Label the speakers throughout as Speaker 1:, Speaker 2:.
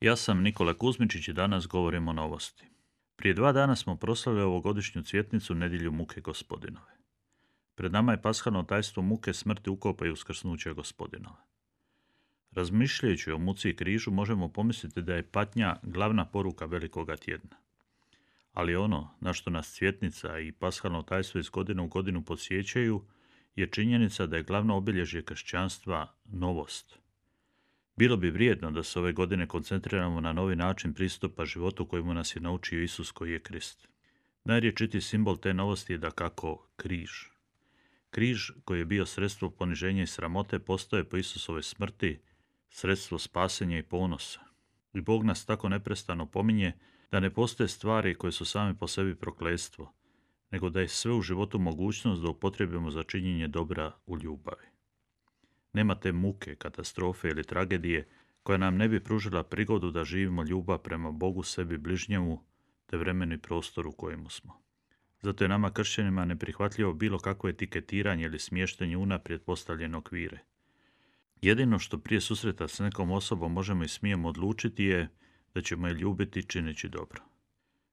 Speaker 1: Ja sam Nikola Kuzmičić i danas govorim o novosti. Prije dva dana smo proslavili ovogodišnju cvjetnicu Nedjelju muke gospodinove. Pred nama je paschalno tajstvo muke smrti ukopa i uskrsnuća gospodinove. Razmišljajući o muci i križu možemo pomisliti da je patnja glavna poruka velikoga tjedna. Ali ono na što nas cvjetnica i paschalno tajstvo iz godine u godinu podsjećaju je činjenica da je glavno obilježje kršćanstva novost – bilo bi vrijedno da se ove godine koncentriramo na novi način pristupa životu kojemu nas je naučio Isus koji je Krist. Najriječiti simbol te novosti je da kako križ. Križ koji je bio sredstvo poniženja i sramote postoje po Isusove smrti sredstvo spasenja i ponosa. I Bog nas tako neprestano pominje da ne postoje stvari koje su same po sebi proklestvo, nego da je sve u životu mogućnost da upotrebimo za činjenje dobra u ljubavi. Nema te muke, katastrofe ili tragedije koja nam ne bi pružila prigodu da živimo ljubav prema Bogu, sebi, bližnjemu, te vremenu i prostoru u kojemu smo. Zato je nama kršćanima neprihvatljivo bilo kakvo etiketiranje ili smještanje unaprijed postavljene okvire. Jedino što prije susreta s nekom osobom možemo i smijemo odlučiti je da ćemo je ljubiti čineći dobro.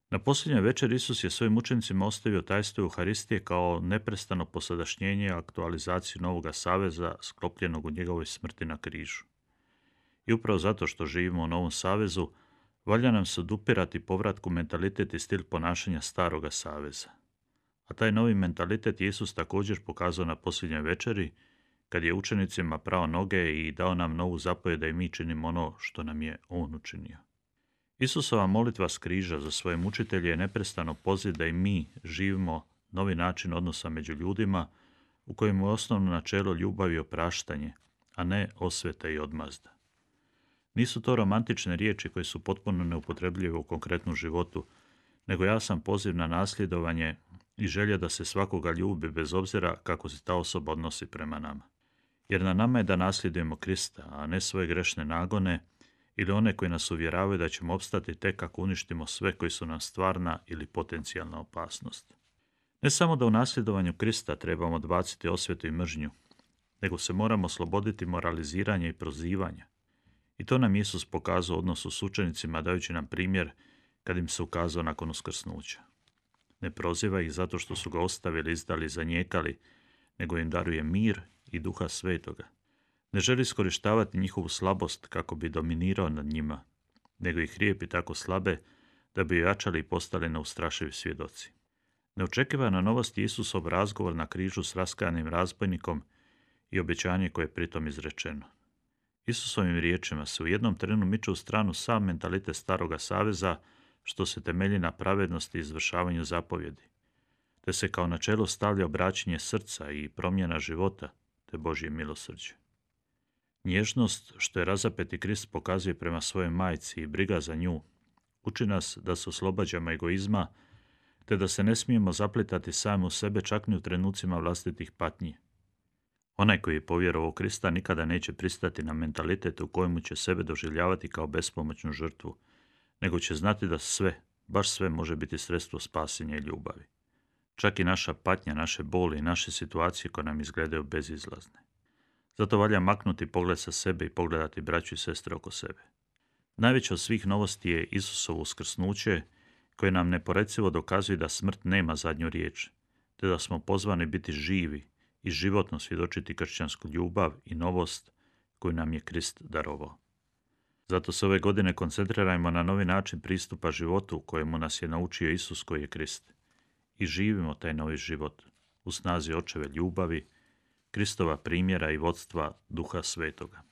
Speaker 1: Na posljednjoj večer Isus je svojim učenicima ostavio tajstvo Euharistije kao neprestano posadašnjenje i aktualizaciju Novoga saveza sklopljenog u njegovoj smrti na križu. I upravo zato što živimo u Novom savezu, valja nam se odupirati povratku mentalitet i stil ponašanja staroga saveza. A taj novi mentalitet Isus također pokazao na posljednjoj večeri, kad je učenicima prao noge i dao nam novu zapovjed da i mi činimo ono što nam je On učinio. Isusova molitva skriža za svoje mučitelje je neprestano poziv da i mi živimo novi način odnosa među ljudima u kojem je osnovno načelo ljubav i opraštanje, a ne osveta i odmazda. Nisu to romantične riječi koje su potpuno neupotrebljive u konkretnom životu, nego jasan poziv na nasljedovanje i želja da se svakoga ljubi bez obzira kako se ta osoba odnosi prema nama. Jer na nama je da nasljedujemo Krista, a ne svoje grešne nagone, ili one koji nas uvjeravaju da ćemo opstati tek ako uništimo sve koji su nam stvarna ili potencijalna opasnost. Ne samo da u nasljedovanju Krista trebamo odbaciti osvetu i mržnju, nego se moramo osloboditi moraliziranja i prozivanja. I to nam Isus pokazao u odnosu s učenicima dajući nam primjer kad im se ukazao nakon uskrsnuća. Ne proziva ih zato što su ga ostavili, izdali, zanijekali, nego im daruje mir i duha svetoga ne želi iskorištavati njihovu slabost kako bi dominirao nad njima, nego ih rijepi tako slabe da bi jačali i postali neustrašivi svjedoci. Neočekivana novost je Isusov razgovor na križu s raskajanim razbojnikom i obećanje koje je pritom izrečeno. Isusovim riječima se u jednom trenu miče u stranu sam mentalitet staroga saveza, što se temelji na pravednosti i izvršavanju zapovjedi, te se kao načelo stavlja obraćenje srca i promjena života, te Božje milosrđe. Nježnost što je razapeti Krist pokazuje prema svojoj majci i briga za nju, uči nas da se oslobađamo egoizma, te da se ne smijemo zaplitati sami u sebe čak ni u trenucima vlastitih patnji. Onaj koji je povjerovao Krista nikada neće pristati na mentalitet u kojemu će sebe doživljavati kao bespomoćnu žrtvu, nego će znati da sve, baš sve može biti sredstvo spasenja i ljubavi. Čak i naša patnja, naše boli i naše situacije koje nam izgledaju bezizlazne. Zato valja maknuti pogled sa sebe i pogledati braću i sestre oko sebe. Najveća od svih novosti je Isusovo uskrsnuće, koje nam neporecivo dokazuje da smrt nema zadnju riječ, te da smo pozvani biti živi i životno svjedočiti kršćansku ljubav i novost koju nam je Krist darovao. Zato se ove godine koncentrirajmo na novi način pristupa životu kojemu nas je naučio Isus koji je Krist. I živimo taj novi život u snazi očeve ljubavi, Kristova primjera i vodstva Duha Svetoga.